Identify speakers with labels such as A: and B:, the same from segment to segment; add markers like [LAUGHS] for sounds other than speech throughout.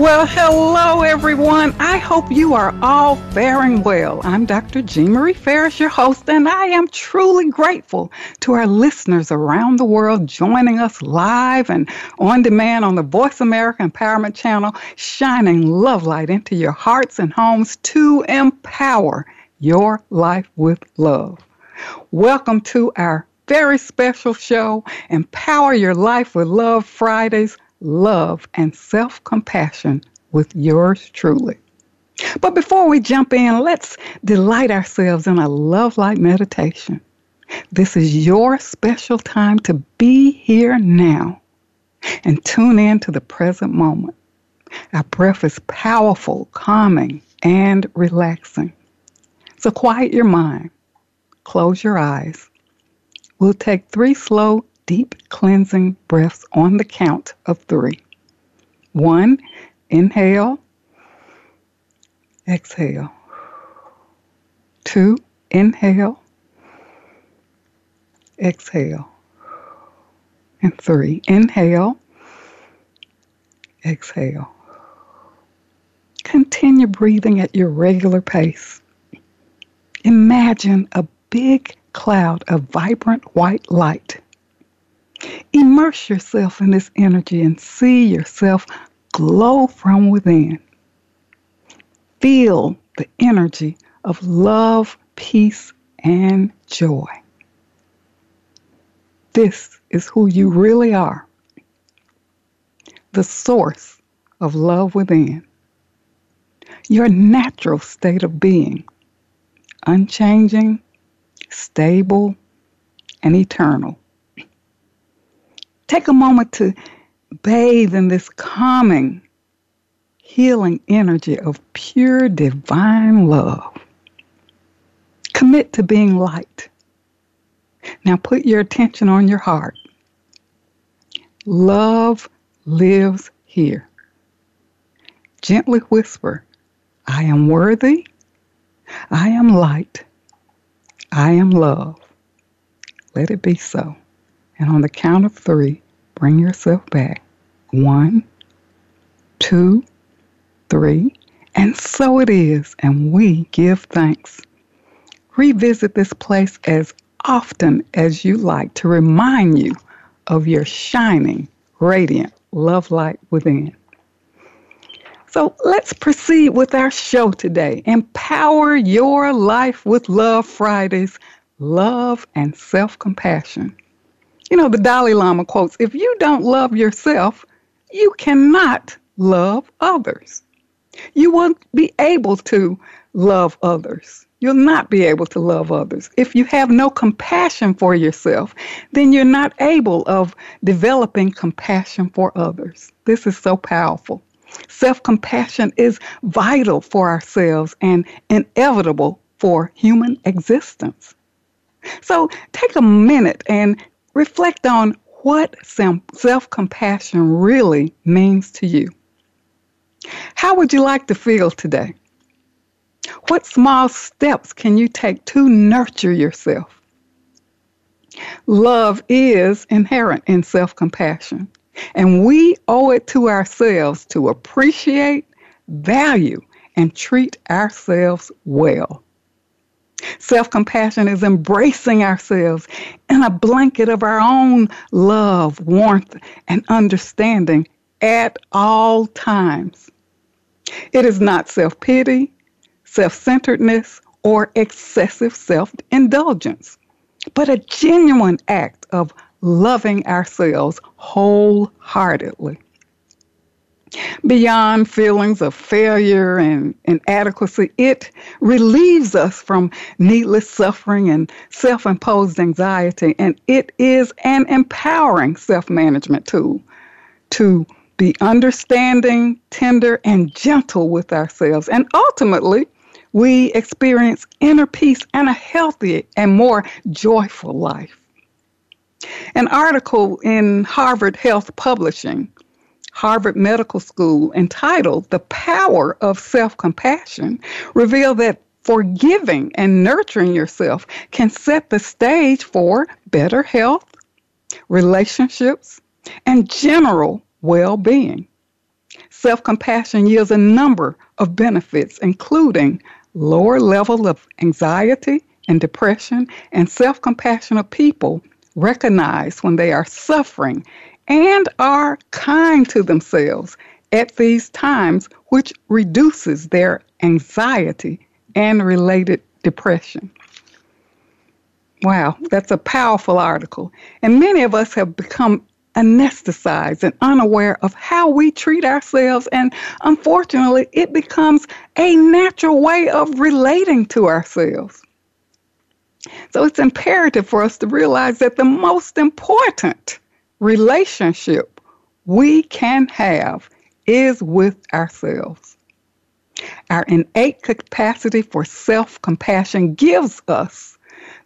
A: Well, hello, everyone. I hope you are all faring well. I'm Dr. Jean Marie Farish, your host, and I am truly grateful to our listeners around the world joining us live and on demand on the Voice America Empowerment Channel, shining love light into your hearts and homes to empower your life with love. Welcome to our very special show, Empower Your Life with Love Fridays love, and self compassion with yours truly. But before we jump in, let's delight ourselves in a love light meditation. This is your special time to be here now and tune in to the present moment. Our breath is powerful, calming, and relaxing. So quiet your mind, close your eyes. We'll take three slow, deep cleansing breaths on the count of three. One, inhale, exhale. Two, inhale, exhale. And three, inhale, exhale. Continue breathing at your regular pace. Imagine a big cloud of vibrant white light Immerse yourself in this energy and see yourself glow from within. Feel the energy of love, peace, and joy. This is who you really are the source of love within, your natural state of being, unchanging, stable, and eternal. Take a moment to bathe in this calming, healing energy of pure divine love. Commit to being light. Now put your attention on your heart. Love lives here. Gently whisper, I am worthy. I am light. I am love. Let it be so. And on the count of three, bring yourself back. One, two, three. And so it is, and we give thanks. Revisit this place as often as you like to remind you of your shining, radiant love light within. So let's proceed with our show today. Empower your life with Love Fridays, love and self compassion. You know, the Dalai Lama quotes If you don't love yourself, you cannot love others. You won't be able to love others. You'll not be able to love others. If you have no compassion for yourself, then you're not able of developing compassion for others. This is so powerful. Self-compassion is vital for ourselves and inevitable for human existence. So take a minute and reflect on what self compassion really means to you. How would you like to feel today? What small steps can you take to nurture yourself? Love is inherent in self compassion, and we owe it to ourselves to appreciate, value, and treat ourselves well. Self compassion is embracing ourselves in a blanket of our own love, warmth, and understanding at all times. It is not self pity, self centeredness, or excessive self indulgence, but a genuine act of loving ourselves wholeheartedly. Beyond feelings of failure and inadequacy, it relieves us from needless suffering and self imposed anxiety, and it is an empowering self management tool to be understanding, tender, and gentle with ourselves, and ultimately we experience inner peace and a healthier and more joyful life. An article in Harvard Health Publishing, Harvard Medical School, entitled The Power of Self Compassion, revealed that forgiving and nurturing yourself can set the stage for better health, relationships, and general well being. Self compassion yields a number of benefits, including lower level of anxiety and depression, and self compassionate people recognize when they are suffering and are kind to themselves at these times, which reduces their anxiety and related depression. Wow, that's a powerful article. And many of us have become anesthetized and unaware of how we treat ourselves. And unfortunately, it becomes a natural way of relating to ourselves. So it's imperative for us to realize that the most important relationship we can have is with ourselves. Our innate capacity for self compassion gives us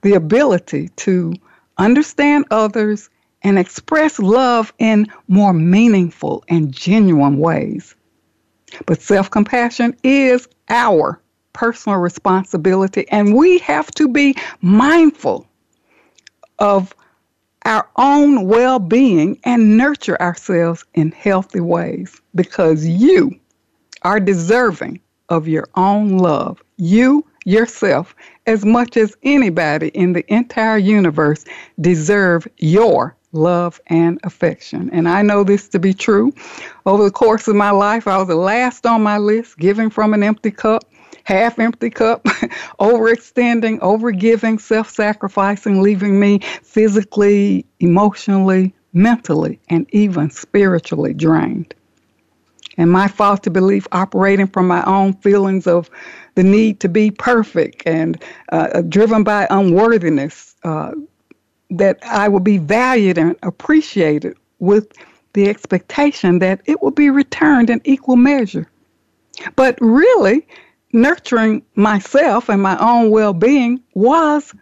A: the ability to understand others and express love in more meaningful and genuine ways. But self compassion is our personal responsibility, and we have to be mindful of our own well being and nurture ourselves in healthy ways because you are deserving of your own love. You yourself, as much as anybody in the entire universe, deserve your love and affection. And I know this to be true. Over the course of my life, I was the last on my list, giving from an empty cup, half empty cup, [LAUGHS] overextending, overgiving, self sacrificing, leaving me physically, emotionally, mentally, and even spiritually drained. And my faulty belief operating from my own feelings of the need to be perfect and uh, driven by unworthiness, uh, that I will be valued and appreciated with the expectation that it will be returned in equal measure. But really, nurturing myself and my own well being was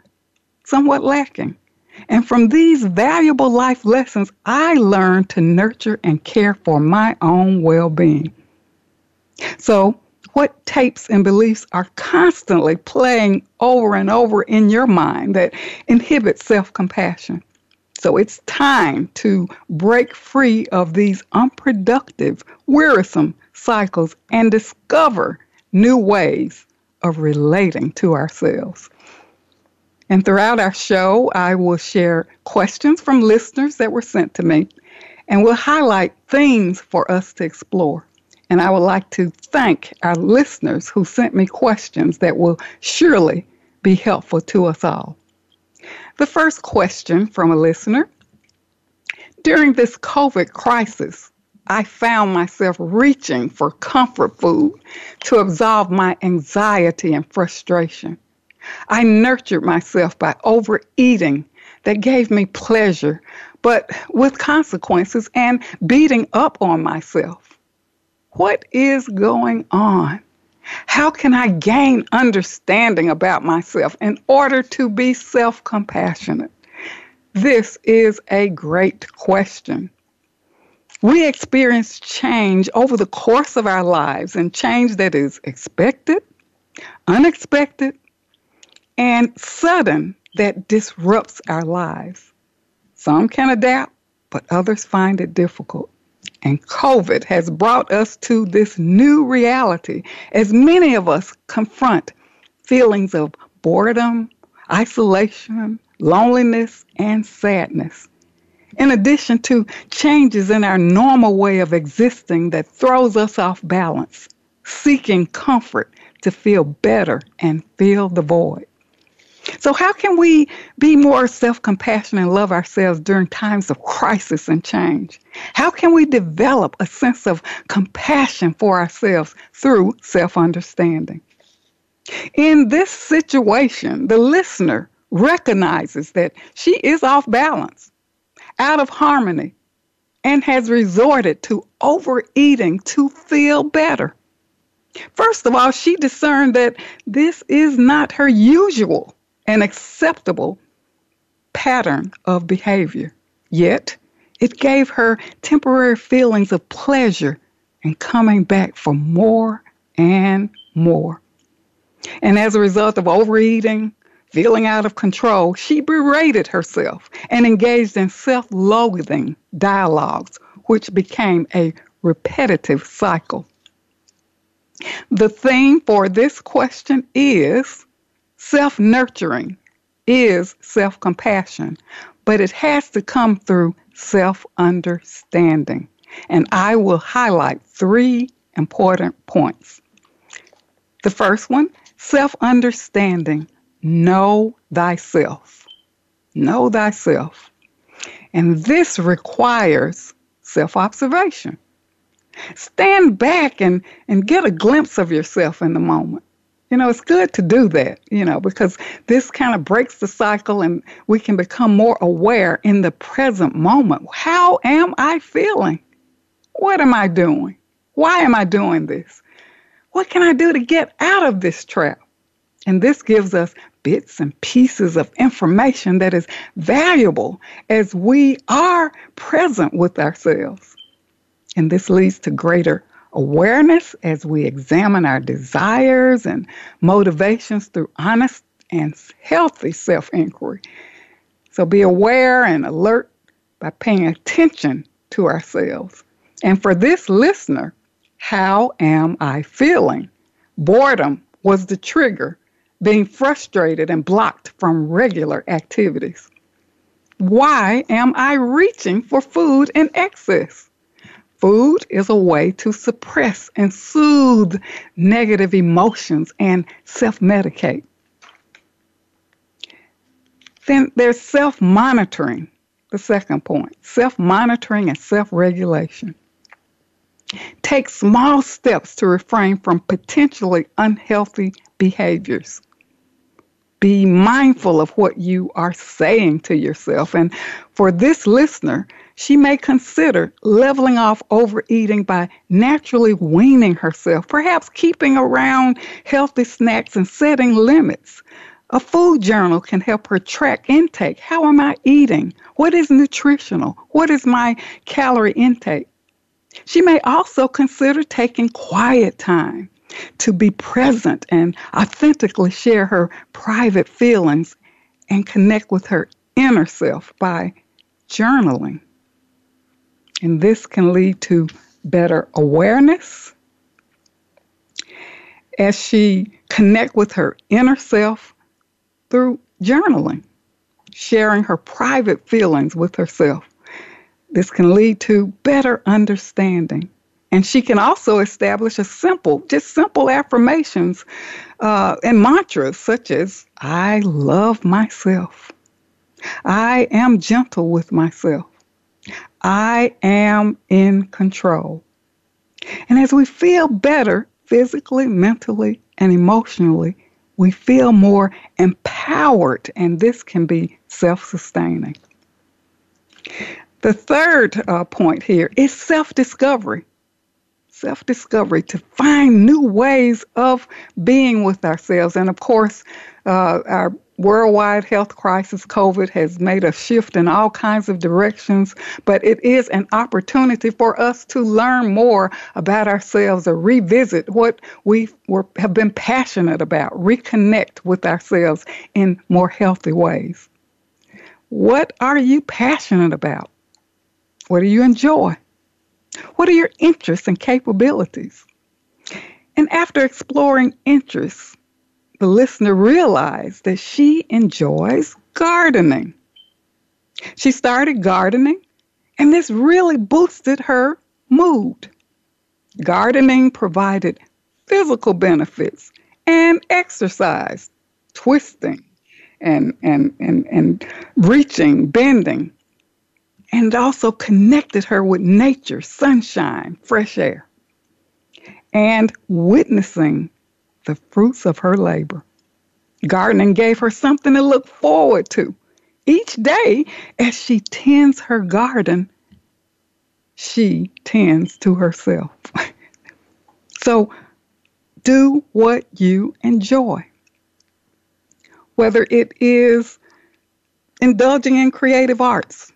A: somewhat lacking. And from these valuable life lessons, I learned to nurture and care for my own well being. So, what tapes and beliefs are constantly playing over and over in your mind that inhibit self compassion. So it's time to break free of these unproductive, wearisome cycles and discover new ways of relating to ourselves. And throughout our show, I will share questions from listeners that were sent to me, and we'll highlight themes for us to explore. And I would like to thank our listeners who sent me questions that will surely be helpful to us all. The first question from a listener During this COVID crisis, I found myself reaching for comfort food to absolve my anxiety and frustration. I nurtured myself by overeating that gave me pleasure, but with consequences and beating up on myself. What is going on? How can I gain understanding about myself in order to be self compassionate? This is a great question. We experience change over the course of our lives, and change that is expected, unexpected, and sudden that disrupts our lives. Some can adapt, but others find it difficult. And COVID has brought us to this new reality as many of us confront feelings of boredom, isolation, loneliness, and sadness. In addition to changes in our normal way of existing that throws us off balance, seeking comfort to feel better and fill the void. So, how can we be more self compassionate and love ourselves during times of crisis and change? How can we develop a sense of compassion for ourselves through self understanding? In this situation, the listener recognizes that she is off balance, out of harmony, and has resorted to overeating to feel better. First of all, she discerned that this is not her usual and acceptable pattern of behavior. Yet, it gave her temporary feelings of pleasure and coming back for more and more. And as a result of overeating, feeling out of control, she berated herself and engaged in self loathing dialogues, which became a repetitive cycle. The theme for this question is self nurturing, is self compassion, but it has to come through self understanding. And I will highlight three important points. The first one self understanding. Know thyself. Know thyself. And this requires self observation. Stand back and, and get a glimpse of yourself in the moment. You know, it's good to do that, you know, because this kind of breaks the cycle and we can become more aware in the present moment. How am I feeling? What am I doing? Why am I doing this? What can I do to get out of this trap? And this gives us bits and pieces of information that is valuable as we are present with ourselves. And this leads to greater awareness as we examine our desires and motivations through honest and healthy self inquiry. So be aware and alert by paying attention to ourselves. And for this listener, how am I feeling? Boredom was the trigger, being frustrated and blocked from regular activities. Why am I reaching for food in excess? Food is a way to suppress and soothe negative emotions and self medicate. Then there's self monitoring, the second point self monitoring and self regulation. Take small steps to refrain from potentially unhealthy behaviors. Be mindful of what you are saying to yourself. And for this listener, she may consider leveling off overeating by naturally weaning herself, perhaps keeping around healthy snacks and setting limits. A food journal can help her track intake. How am I eating? What is nutritional? What is my calorie intake? She may also consider taking quiet time to be present and authentically share her private feelings and connect with her inner self by journaling. And this can lead to better awareness as she connect with her inner self through journaling, sharing her private feelings with herself. This can lead to better understanding. And she can also establish a simple, just simple affirmations uh, and mantras such as I love myself. I am gentle with myself. I am in control. And as we feel better physically, mentally, and emotionally, we feel more empowered, and this can be self sustaining. The third uh, point here is self discovery. Self discovery to find new ways of being with ourselves. And of course, uh, our worldwide health crisis, COVID, has made a shift in all kinds of directions, but it is an opportunity for us to learn more about ourselves or revisit what we were, have been passionate about, reconnect with ourselves in more healthy ways. What are you passionate about? What do you enjoy? What are your interests and capabilities? And after exploring interests, the listener realized that she enjoys gardening. She started gardening, and this really boosted her mood. Gardening provided physical benefits and exercise, twisting and, and, and, and reaching, bending, and also connected her with nature, sunshine, fresh air, and witnessing the fruits of her labor. Gardening gave her something to look forward to. Each day, as she tends her garden, she tends to herself. [LAUGHS] so, do what you enjoy. Whether it is indulging in creative arts,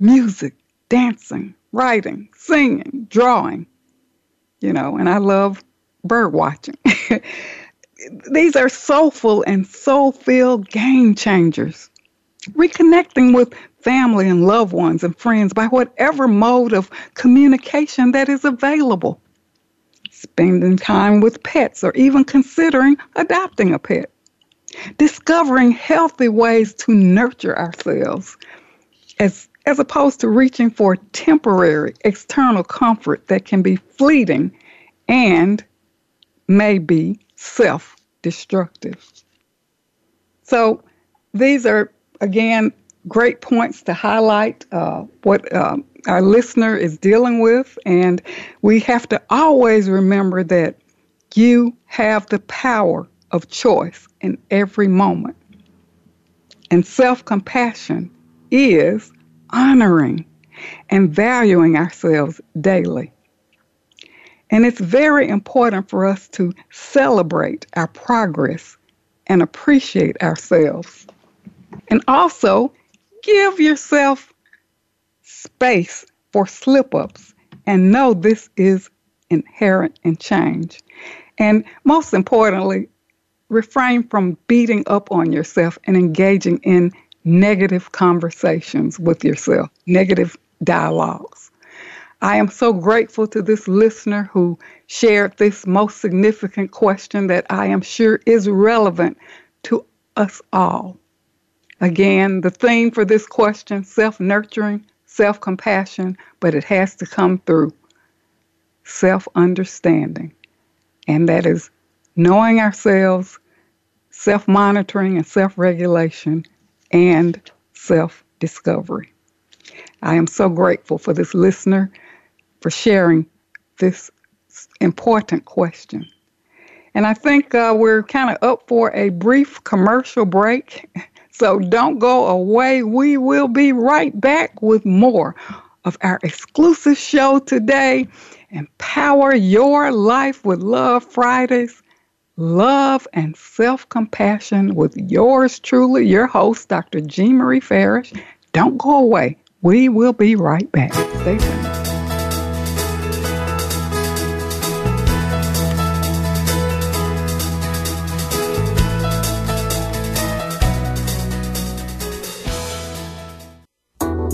A: music, dancing, writing, singing, drawing, you know, and I love bird watching. [LAUGHS] These are soulful and soul filled game changers. Reconnecting with family and loved ones and friends by whatever mode of communication that is available. Spending time with pets or even considering adopting a pet. Discovering healthy ways to nurture ourselves as, as opposed to reaching for temporary external comfort that can be fleeting and may be self destructive. So, these are, again, great points to highlight uh, what uh, our listener is dealing with. And we have to always remember that you have the power of choice in every moment. And self compassion is honoring and valuing ourselves daily. And it's very important for us to celebrate our progress and appreciate ourselves. And also give yourself space for slip ups and know this is inherent in change. And most importantly, refrain from beating up on yourself and engaging in negative conversations with yourself, negative dialogues. I am so grateful to this listener who shared this most significant question that I am sure is relevant to us all. Again, the theme for this question self nurturing, self compassion, but it has to come through self understanding. And that is knowing ourselves, self monitoring and self regulation, and self discovery. I am so grateful for this listener for sharing this important question. And I think uh, we're kind of up for a brief commercial break. [LAUGHS] So don't go away. We will be right back with more of our exclusive show today Empower Your Life with Love Fridays. Love and self compassion with yours truly, your host, Dr. Jean Marie Farish. Don't go away. We will be right back. Stay tuned.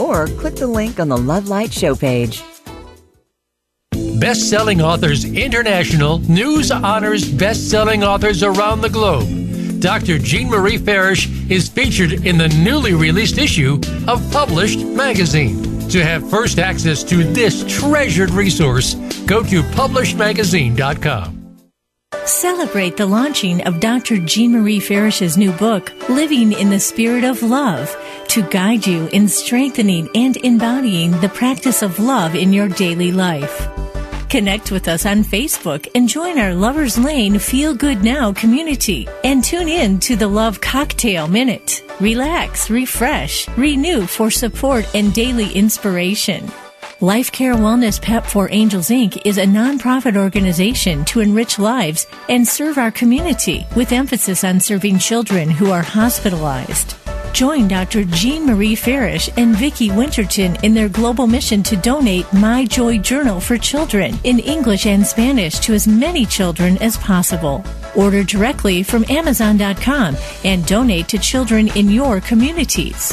B: or click the link on the Love Light show page.
C: Best Selling Authors International news honors best selling authors around the globe. Dr. Jean Marie Farish is featured in the newly released issue of Published Magazine. To have first access to this treasured resource, go to publishedmagazine.com.
D: Celebrate the launching of Dr. Jean Marie Farish's new book, Living in the Spirit of Love to guide you in strengthening and embodying the practice of love in your daily life. Connect with us on Facebook and join our Lover's Lane Feel Good Now community and tune in to the Love Cocktail Minute. Relax, refresh, renew for support and daily inspiration. Life Care Wellness Pep for Angels Inc. is a nonprofit organization to enrich lives and serve our community with emphasis on serving children who are hospitalized. Join Dr. Jean Marie Farish and Vicki Winterton in their global mission to donate My Joy Journal for children in English and Spanish to as many children as possible. Order directly from Amazon.com and donate to children in your communities.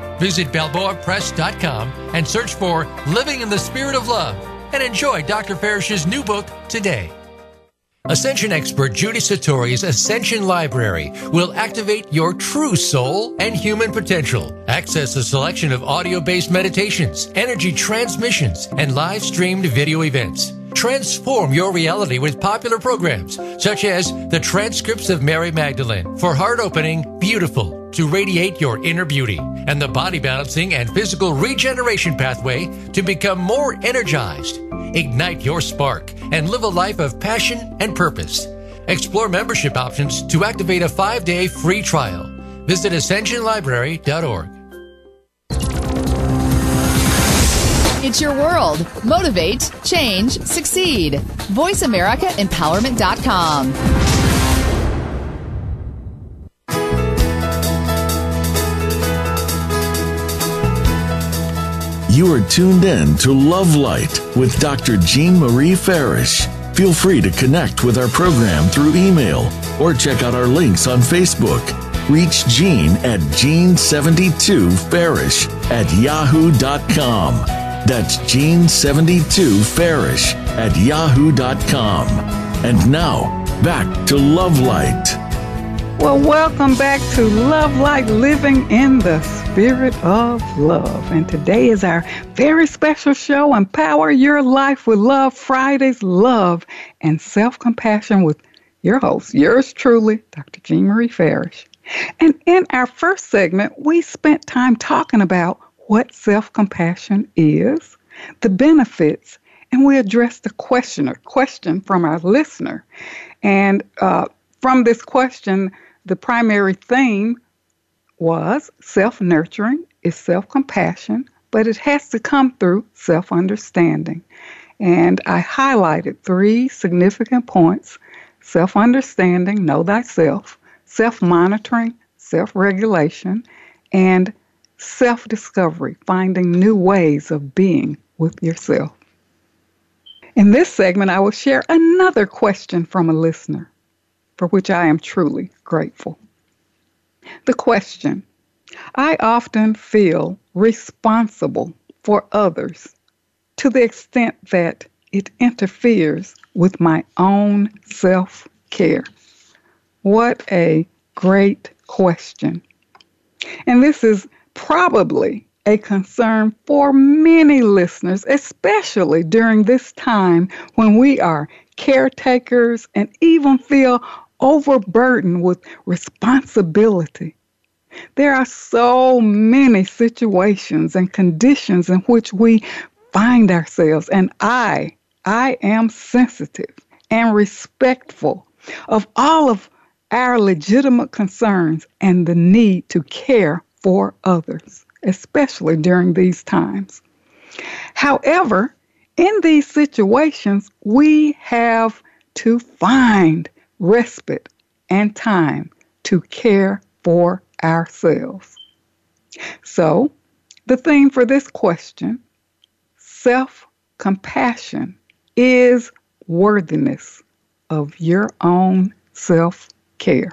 C: Visit BalboaPress.com and search for Living in the Spirit of Love and enjoy Dr. Farish's new book today. Ascension expert Judy Satori's Ascension Library will activate your true soul and human potential. Access a selection of audio based meditations, energy transmissions, and live streamed video events. Transform your reality with popular programs such as the transcripts of Mary Magdalene for heart opening, beautiful to radiate your inner beauty, and the body balancing and physical regeneration pathway to become more energized. Ignite your spark and live a life of passion and purpose. Explore membership options to activate a five day free trial. Visit ascensionlibrary.org.
E: It's your world. Motivate, change, succeed. VoiceAmericaEmpowerment.com.
F: You are tuned in to Love Light with Dr. Jean Marie Farish. Feel free to connect with our program through email or check out our links on Facebook. Reach Jean at Jean72Farish at yahoo.com. That's Jean72Farish at yahoo.com. And now, back to Love Light.
A: Well, welcome back to Love Light Living in the Spirit of Love. And today is our very special show, Empower Your Life with Love Fridays, Love and Self Compassion with your host, yours truly, Dr. Jean Marie Farish. And in our first segment, we spent time talking about what self compassion is, the benefits, and we addressed the questioner question from our listener. And uh, from this question, the primary theme was self nurturing, is self compassion, but it has to come through self understanding. And I highlighted three significant points self understanding, know thyself, self monitoring, self regulation, and self discovery, finding new ways of being with yourself. In this segment, I will share another question from a listener for which I am truly grateful. The question I often feel responsible for others to the extent that it interferes with my own self care. What a great question. And this is probably a concern for many listeners, especially during this time when we are caretakers and even feel overburdened with responsibility. There are so many situations and conditions in which we find ourselves, and I, I am sensitive and respectful of all of our legitimate concerns and the need to care for others, especially during these times. However, in these situations, we have to find respite, and time to care for ourselves. So, the theme for this question self compassion is worthiness of your own self care.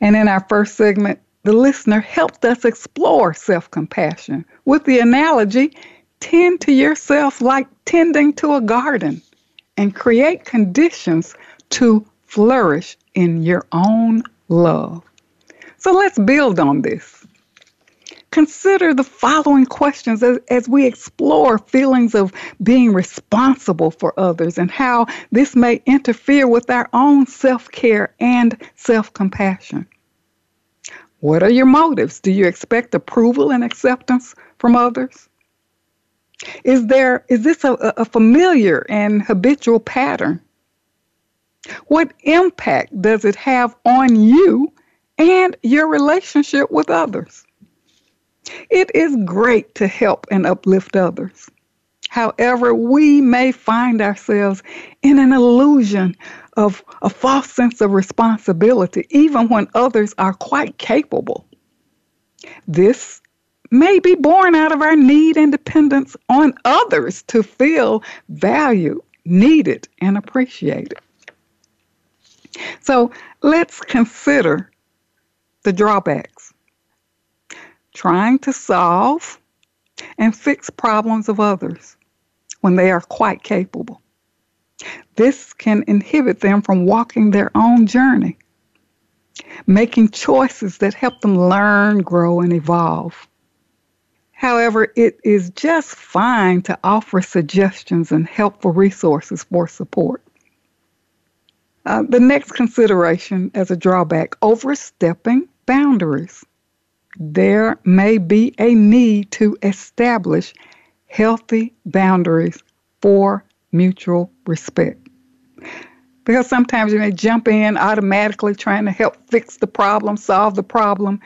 A: And in our first segment, the listener helped us explore self compassion with the analogy tend to yourself like tending to a garden and create conditions to flourish in your own love. So let's build on this. Consider the following questions as, as, we explore feelings of being responsible for others and how this may interfere with our own self care and self compassion. What are your motives? Do you expect approval and acceptance from others? Is there is this a, a familiar and habitual pattern? What impact does it have on you and your relationship with others? It is great to help and uplift others. However, we may find ourselves in an illusion of a false sense of responsibility, even when others are quite capable. This may be born out of our need and dependence on others to feel valued, needed, and appreciated. So let's consider the drawbacks. Trying to solve and fix problems of others when they are quite capable. This can inhibit them from walking their own journey, making choices that help them learn, grow, and evolve. However, it is just fine to offer suggestions and helpful resources for support. Uh, the next consideration as a drawback overstepping boundaries. There may be a need to establish healthy boundaries for mutual respect. Because sometimes you may jump in automatically trying to help fix the problem, solve the problem,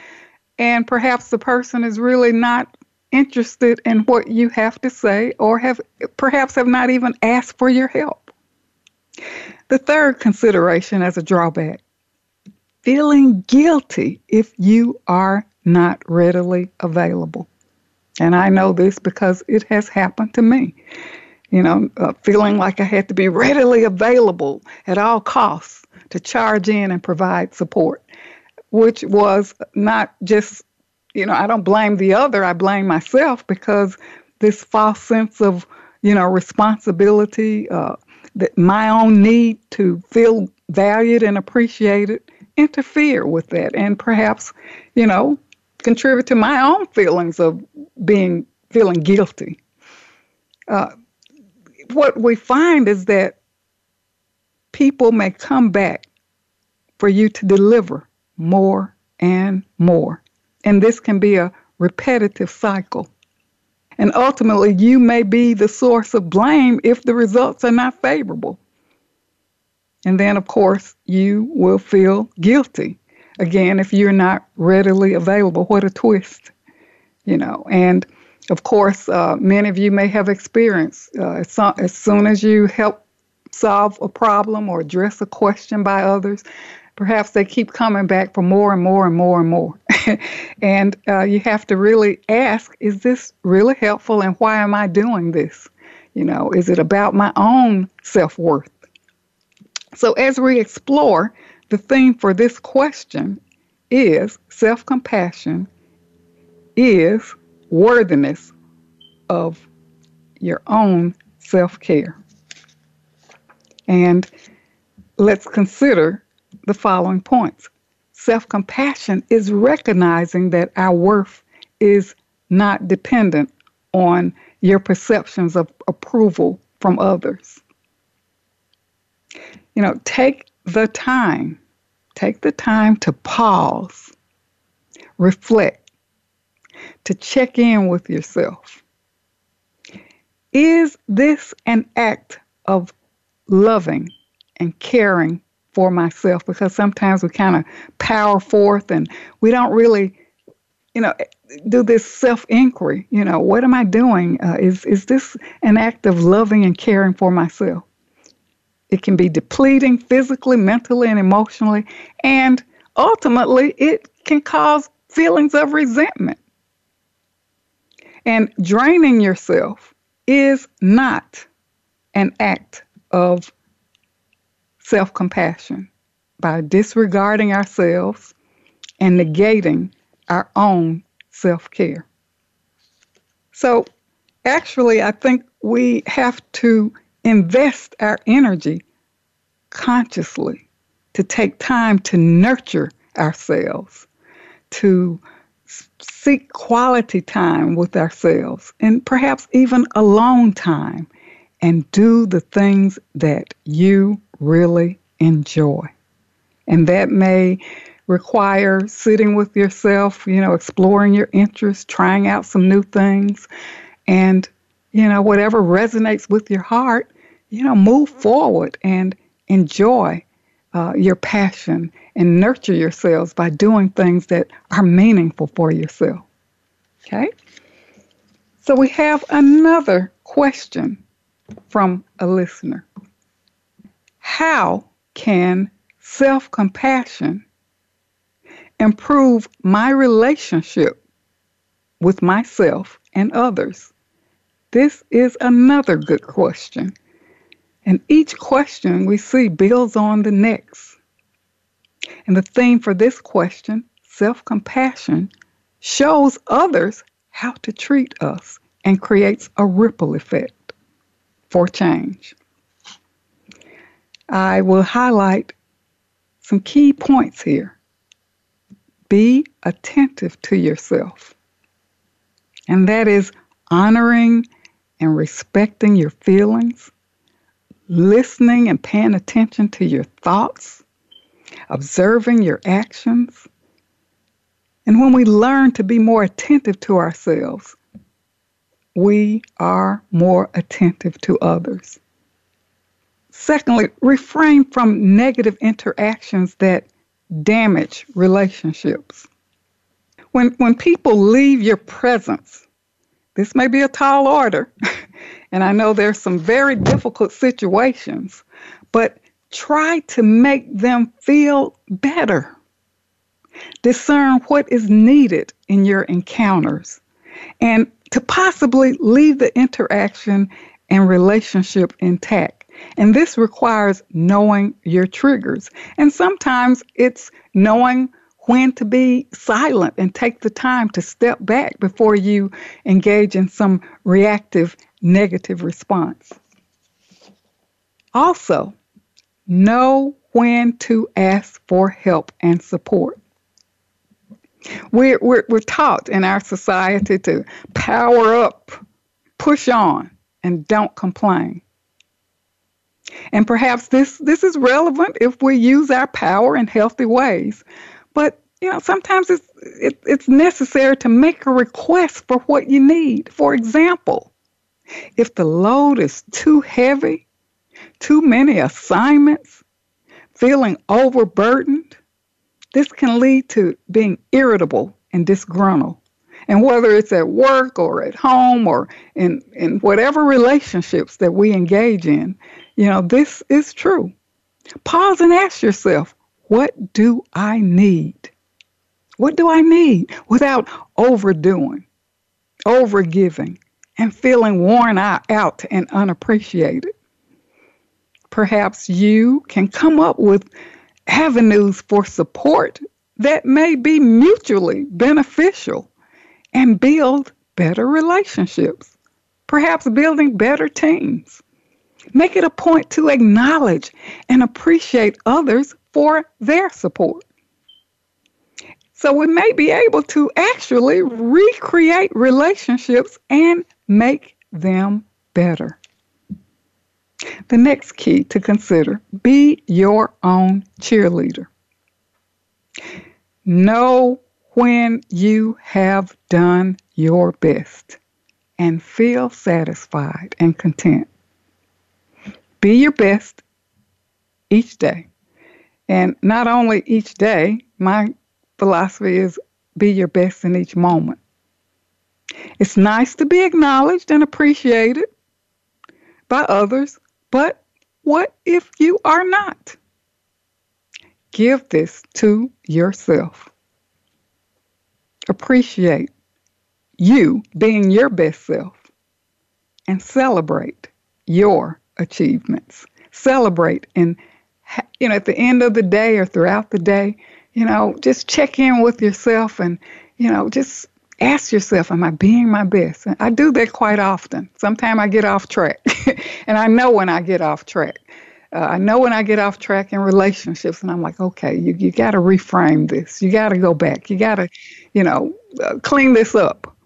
A: and perhaps the person is really not interested in what you have to say or have perhaps have not even asked for your help. The third consideration as a drawback feeling guilty if you are not readily available. And I know this because it has happened to me. You know, uh, feeling like I had to be [LAUGHS] readily available at all costs to charge in and provide support, which was not just you know, I don't blame the other, I blame myself because this false sense of, you know, responsibility, uh, that my own need to feel valued and appreciated interfere with that and perhaps, you know, contribute to my own feelings of being feeling guilty. Uh, what we find is that people may come back for you to deliver more and more. And this can be a repetitive cycle. And ultimately, you may be the source of blame if the results are not favorable. And then, of course, you will feel guilty. Again, if you're not readily available, what a twist, you know. And of course, uh, many of you may have experienced uh, as, so, as soon as you help solve a problem or address a question by others, perhaps they keep coming back for more and more and more and more. [LAUGHS] and uh, you have to really ask is this really helpful and why am I doing this? You know, is it about my own self worth? So, as we explore, the theme for this question is self compassion is worthiness of your own self care. And let's consider the following points. Self compassion is recognizing that our worth is not dependent on your perceptions of approval from others. You know, take the time, take the time to pause, reflect, to check in with yourself. Is this an act of loving and caring for myself because sometimes we kind of power forth and we don't really you know do this self inquiry you know what am i doing? Uh, is is this an act of loving and caring for myself? It can be depleting physically mentally and emotionally and ultimately it can cause feelings of resentment. And draining yourself is not an act of self compassion by disregarding ourselves and negating our own self care. So, actually, I think we have to invest our energy consciously to take time to nurture ourselves, to seek quality time with ourselves, and perhaps even alone time, and do the things that you really enjoy. And that may require sitting with yourself, you know, exploring your interests, trying out some new things, and, you know, whatever resonates with your heart, you know, move forward and enjoy uh, your passion and nurture yourselves by doing things that are meaningful for yourself. Okay? So we have another question from a listener. How can self compassion improve my relationship with myself and others? This is another good question. And each question we see builds on the next. And the theme for this question, self compassion, shows others how to treat us and creates a ripple effect for change. I will highlight some key points here. Be attentive to yourself, and that is honoring and respecting your feelings, listening and paying attention to your thoughts, observing your actions. And when we learn to be more attentive to ourselves, we are more attentive to others. Secondly, refrain from negative interactions that damage relationships. When, when people leave your presence, this may be a tall order, [LAUGHS] and I know there's some very difficult situations, but try to make them feel better. Discern what is needed in your encounters and to possibly leave the interaction and relationship intact. And this requires knowing your triggers. And sometimes it's knowing when to be silent and take the time to step back before you engage in some reactive negative response. Also, know when to ask for help and support. We're, we're, we're taught in our society to power up, push on, and don't complain. And perhaps this, this is relevant if we use our power in healthy ways. But you know, sometimes it's it, it's necessary to make a request for what you need. For example, if the load is too heavy, too many assignments, feeling overburdened, this can lead to being irritable and disgruntled. And whether it's at work or at home or in, in whatever relationships that we engage in, you know, this is true. Pause and ask yourself, what do I need? What do I need without overdoing, overgiving, and feeling worn out and unappreciated? Perhaps you can come up with avenues for support that may be mutually beneficial and build better relationships, perhaps building better teams. Make it a point to acknowledge and appreciate others for their support. So we may be able to actually recreate relationships and make them better. The next key to consider be your own cheerleader. Know when you have done your best and feel satisfied and content. Be your best each day. And not only each day, my philosophy is be your best in each moment. It's nice to be acknowledged and appreciated by others, but what if you are not? Give this to yourself. Appreciate you being your best self and celebrate your achievements. Celebrate and you know at the end of the day or throughout the day you know, just check in with yourself and, you know, just ask yourself, am I being my best? And I do that quite often. Sometimes I get off track, [LAUGHS] and I know when I get off track. Uh, I know when I get off track in relationships, and I'm like, okay, you, you got to reframe this. You got to go back. You got to, you know, uh, clean this up.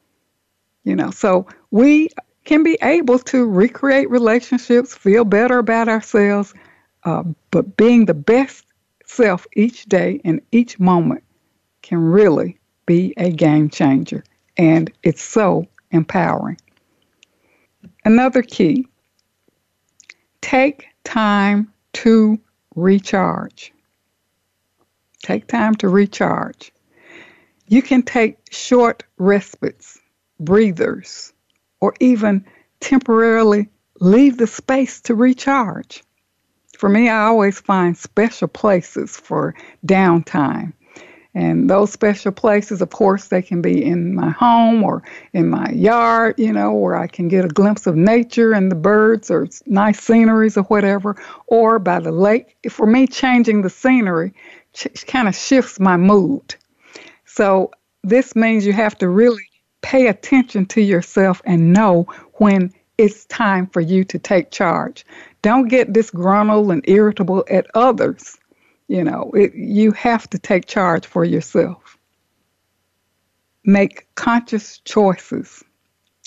A: You know, so we can be able to recreate relationships, feel better about ourselves, uh, but being the best self each day and each moment can really be a game changer. And it's so empowering. Another key take time to recharge. Take time to recharge. You can take short respites, breathers, or even temporarily leave the space to recharge. for me, I always find special places for downtime. And those special places, of course, they can be in my home or in my yard, you know, where I can get a glimpse of nature and the birds or nice sceneries or whatever, or by the lake. For me, changing the scenery ch- kind of shifts my mood. So this means you have to really pay attention to yourself and know when it's time for you to take charge. Don't get disgruntled and irritable at others. You know, it, you have to take charge for yourself. Make conscious choices.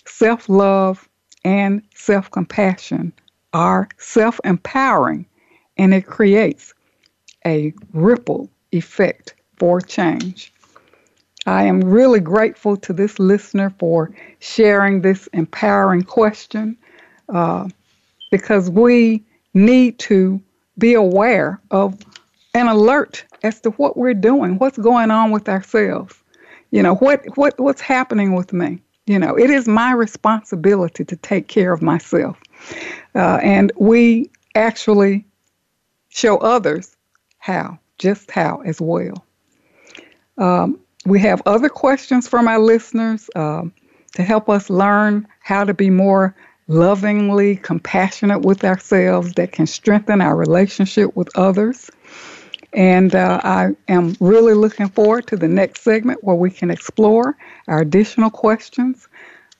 A: Self love and self compassion are self empowering, and it creates a ripple effect for change. I am really grateful to this listener for sharing this empowering question uh, because we need to be aware of and alert as to what we're doing, what's going on with ourselves. You know, what, what what's happening with me. You know, it is my responsibility to take care of myself. Uh, and we actually show others how, just how as well. Um, we have other questions from our listeners um, to help us learn how to be more lovingly compassionate with ourselves that can strengthen our relationship with others. And uh, I am really looking forward to the next segment where we can explore our additional questions.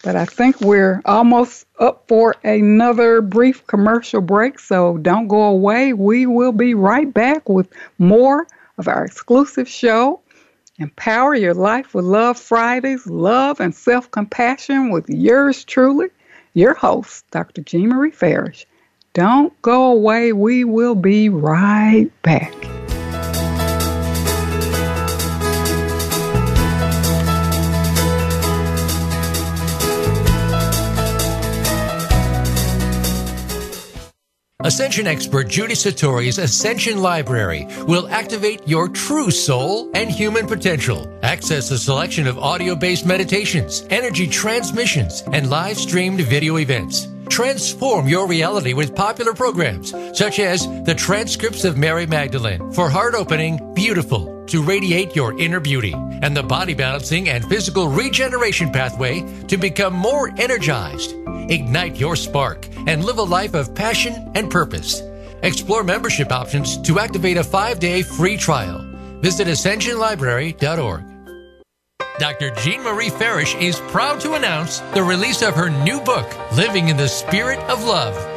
A: But I think we're almost up for another brief commercial break, so don't go away. We will be right back with more of our exclusive show Empower your life with Love Fridays, love and self compassion with yours truly, your host, Dr. Jean Marie Farish. Don't go away. We will be right back.
C: Ascension expert Judy Satori's Ascension Library will activate your true soul and human potential. Access a selection of audio based meditations, energy transmissions, and live streamed video events. Transform your reality with popular programs such as the transcripts of Mary Magdalene for heart opening, beautiful to radiate your inner beauty, and the body balancing and physical regeneration pathway to become more energized. Ignite your spark and live a life of passion and purpose. Explore membership options to activate a five day free trial. Visit ascensionlibrary.org. Dr. Jean Marie Farish is proud to announce the release of her new book, Living in the Spirit of Love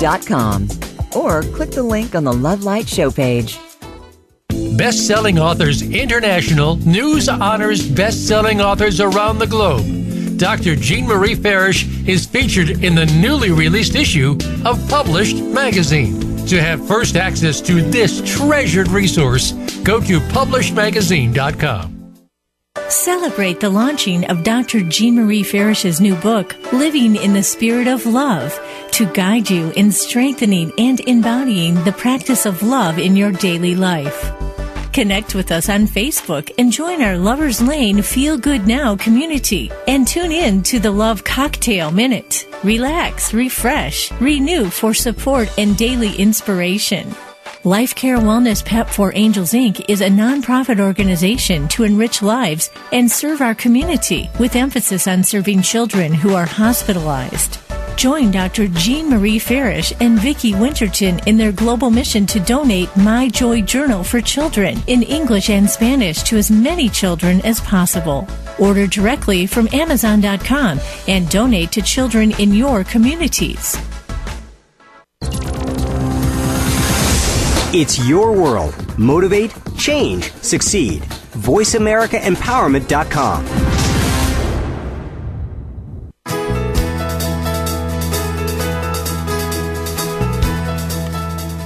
B: consciousloving.com or click the link on the Love Light show page.
C: Best Selling Authors International news honors best selling authors around the globe. Dr. Jean Marie Farish is featured in the newly released issue of Published Magazine. To have first access to this treasured resource, go to publishedmagazine.com.
D: Celebrate the launching of Dr. Jean Marie Farish's new book, Living in the Spirit of Love, to guide you in strengthening and embodying the practice of love in your daily life. Connect with us on Facebook and join our Lovers Lane Feel Good Now community and tune in to the Love Cocktail Minute. Relax, refresh, renew for support and daily inspiration. Life Care Wellness PEP for Angels Inc. is a nonprofit organization to enrich lives and serve our community with emphasis on serving children who are hospitalized. Join Dr. Jean Marie Farish and Vicki Winterton in their global mission to donate My Joy Journal for children in English and Spanish to as many children as possible. Order directly from Amazon.com and donate to children in your communities.
G: It's your world. Motivate, change, succeed. VoiceAmericaEmpowerment.com.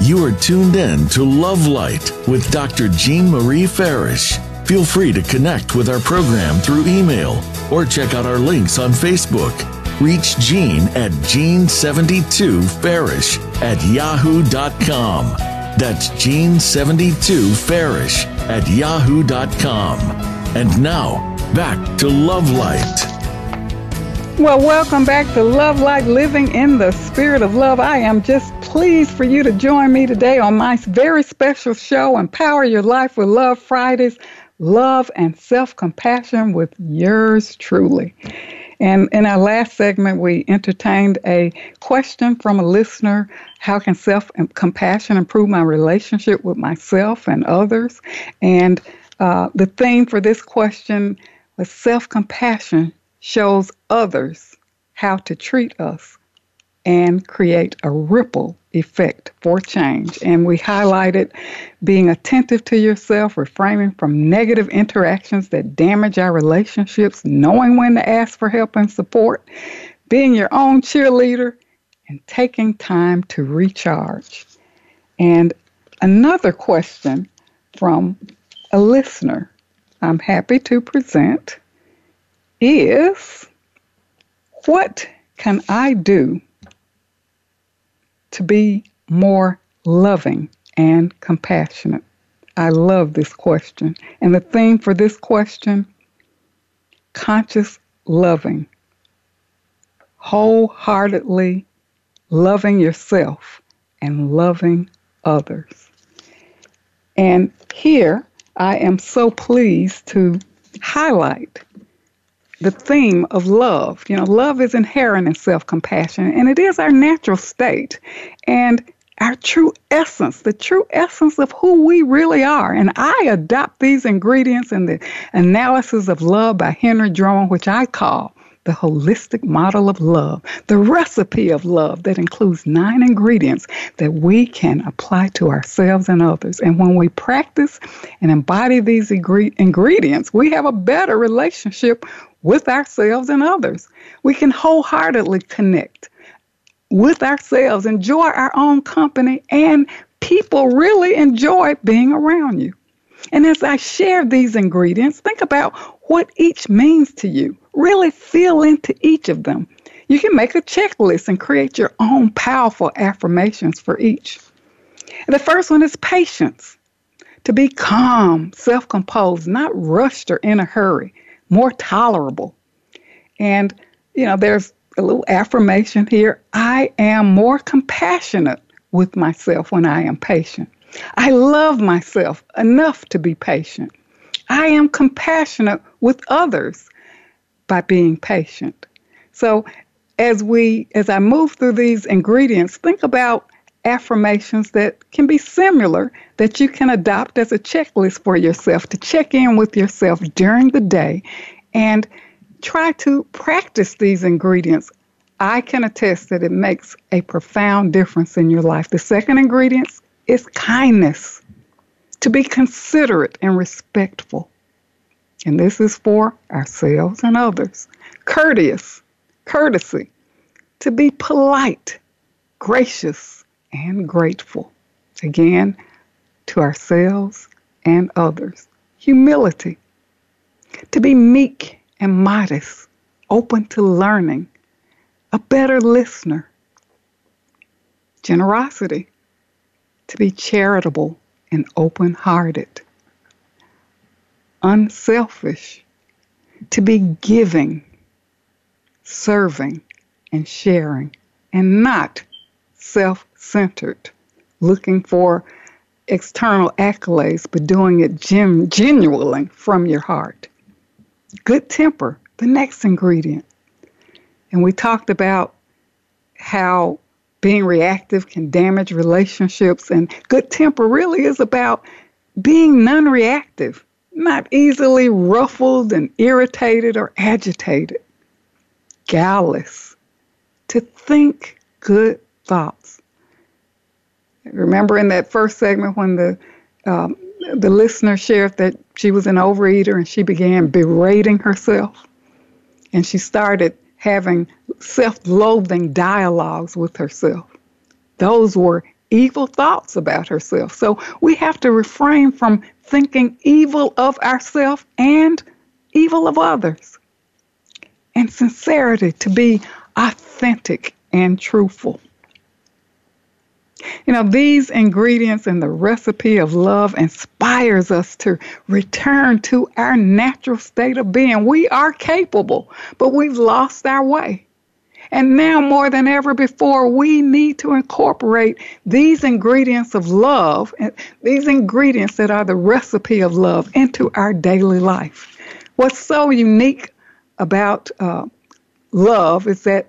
F: You are tuned in to Love Light with Dr. Jean Marie Farish. Feel free to connect with our program through email or check out our links on Facebook. Reach Jean at Jean72Farish at yahoo.com. That's Jean72Farish at yahoo.com. And now, back to Love Light.
A: Well, welcome back to Love Light Living in the Spirit of Love. I am just pleased for you to join me today on my very special show, Empower Your Life with Love Fridays Love and Self Compassion with yours truly. And in our last segment, we entertained a question from a listener How can self compassion improve my relationship with myself and others? And uh, the theme for this question was self compassion shows others how to treat us and create a ripple effect for change. And we highlighted being attentive to yourself, refraining from negative interactions that damage our relationships, knowing when to ask for help and support, being your own cheerleader, and taking time to recharge. And another question from a listener I'm happy to present is what can I do to be more loving and compassionate? I love this question. And the theme for this question conscious loving, wholeheartedly loving yourself and loving others. And here I am so pleased to highlight the theme of love. You know, love is inherent in self compassion, and it is our natural state and our true essence, the true essence of who we really are. And I adopt these ingredients in the analysis of love by Henry Drummond, which I call the holistic model of love, the recipe of love that includes nine ingredients that we can apply to ourselves and others. And when we practice and embody these ingredients, we have a better relationship with ourselves and others. We can wholeheartedly connect with ourselves, enjoy our own company, and people really enjoy being around you. And as I share these ingredients, think about what each means to you. Really feel into each of them. You can make a checklist and create your own powerful affirmations for each. The first one is patience. To be calm, self composed, not rushed or in a hurry more tolerable. And, you know, there's a little affirmation here I am more compassionate with myself when I am patient. I love myself enough to be patient. I am compassionate with others by being patient. So, as we as I move through these ingredients, think about affirmations that can be similar that you can adopt as a checklist for yourself to check in with yourself during the day and try to practice these ingredients. I can attest that it makes a profound difference in your life. The second ingredient is kindness, to be considerate and respectful. And this is for ourselves and others. Courteous, courtesy, to be polite, gracious, and grateful. Again, to ourselves and others. Humility, to be meek and modest, open to learning, a better listener. Generosity, to be charitable and open hearted. Unselfish, to be giving, serving, and sharing, and not self centered, looking for external accolades, but doing it gen- genuinely from your heart. Good temper, the next ingredient. And we talked about how being reactive can damage relationships, and good temper really is about being non reactive, not easily ruffled and irritated or agitated, guileless, to think good thoughts. Remember in that first segment when the um, the listener shared that she was an overeater and she began berating herself, and she started having self-loathing dialogues with herself. Those were evil thoughts about herself. So we have to refrain from thinking evil of ourselves and evil of others. And sincerity to be authentic and truthful. You know, these ingredients in the recipe of love inspires us to return to our natural state of being. We are capable, but we've lost our way. And now more than ever before, we need to incorporate these ingredients of love, these ingredients that are the recipe of love, into our daily life. What's so unique about uh, love is that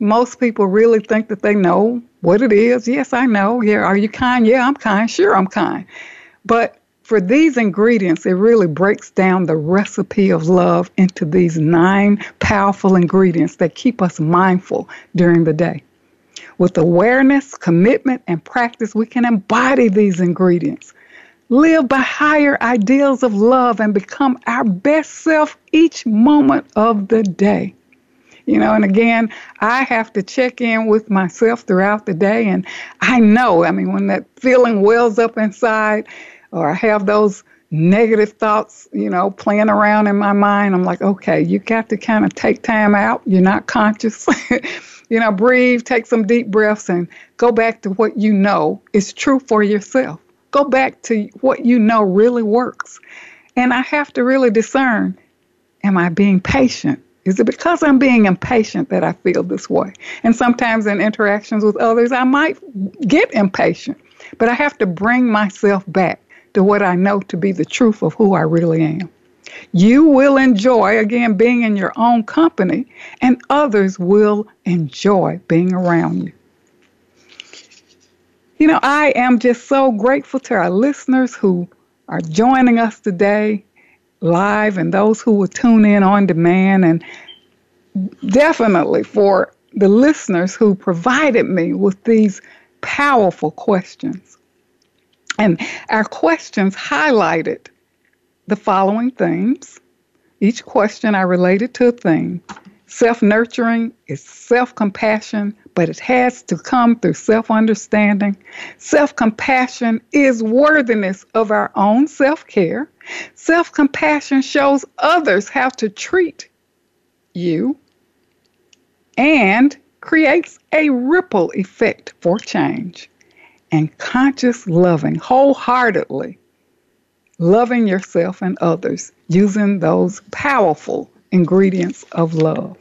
A: most people really think that they know what it is. Yes, I know. Yeah, are you kind? Yeah, I'm kind. Sure, I'm kind. But for these ingredients, it really breaks down the recipe of love into these nine powerful ingredients that keep us mindful during the day. With awareness, commitment, and practice, we can embody these ingredients. Live by higher ideals of love and become our best self each moment of the day. You know, and again, I have to check in with myself throughout the day. And I know, I mean, when that feeling wells up inside, or I have those negative thoughts, you know, playing around in my mind, I'm like, okay, you got to kind of take time out. You're not conscious. [LAUGHS] you know, breathe, take some deep breaths, and go back to what you know is true for yourself. Go back to what you know really works. And I have to really discern am I being patient? Is it because I'm being impatient that I feel this way? And sometimes in interactions with others, I might get impatient, but I have to bring myself back to what I know to be the truth of who I really am. You will enjoy, again, being in your own company, and others will enjoy being around you. You know, I am just so grateful to our listeners who are joining us today live and those who will tune in on demand, and definitely for the listeners who provided me with these powerful questions. And our questions highlighted the following themes. Each question I related to a theme. Self nurturing is self compassion, but it has to come through self understanding. Self compassion is worthiness of our own self care. Self compassion shows others how to treat you and creates a ripple effect for change. And conscious loving, wholeheartedly loving yourself and others using those powerful ingredients of love.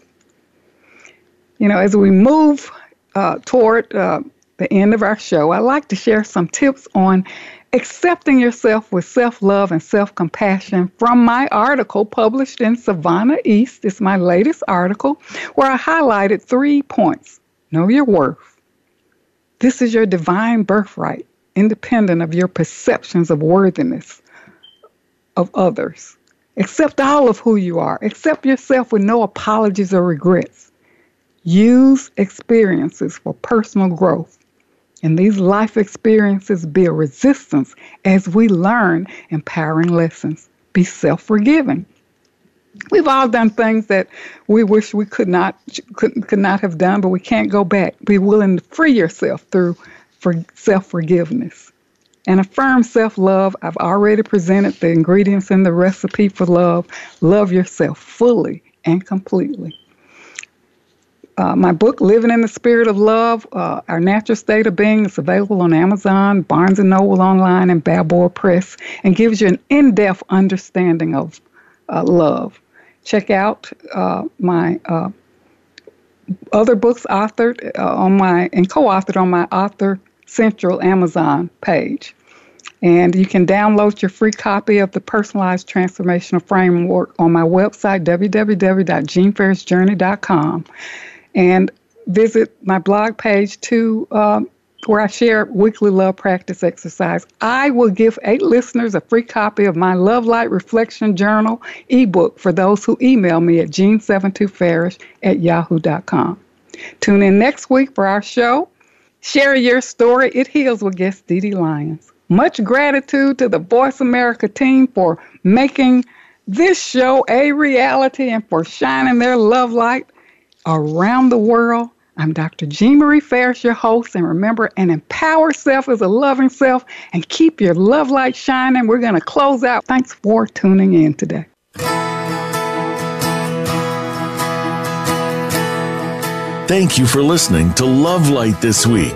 A: You know, as we move uh, toward uh, the end of our show, I'd like to share some tips on accepting yourself with self love and self compassion from my article published in Sivana East. It's my latest article where I highlighted three points know your worth. This is your divine birthright, independent of your perceptions of worthiness of others. Accept all of who you are. Accept yourself with no apologies or regrets. Use experiences for personal growth. And these life experiences build resistance as we learn empowering lessons. Be self forgiving. We've all done things that we wish we could not could, could not have done, but we can't go back. Be willing to free yourself through for self forgiveness. And affirm self love. I've already presented the ingredients in the recipe for love. Love yourself fully and completely. Uh, my book, Living in the Spirit of Love, uh, Our Natural State of Being, is available on Amazon, Barnes & Noble online, and Balboa Press, and gives you an in-depth understanding of uh, love. Check out uh, my uh, other books authored uh, on my and co-authored on my Author Central Amazon page. And you can download your free copy of the Personalized Transformational Framework on my website, www.jeanfarishjourney.com. And visit my blog page to um, where I share weekly love practice exercise. I will give eight listeners a free copy of my Love Light Reflection Journal ebook for those who email me at Jean72Farish at yahoo.com. Tune in next week for our show. Share your story. It heals with guest Dee Dee Lyons. Much gratitude to the Voice America team for making this show a reality and for shining their love light around the world. I'm Dr. Jean Marie Farish, your host, and remember, an empowered self is a loving self, and keep your love light shining. We're going to close out. Thanks for tuning in today.
F: Thank you for listening to Love Light this week.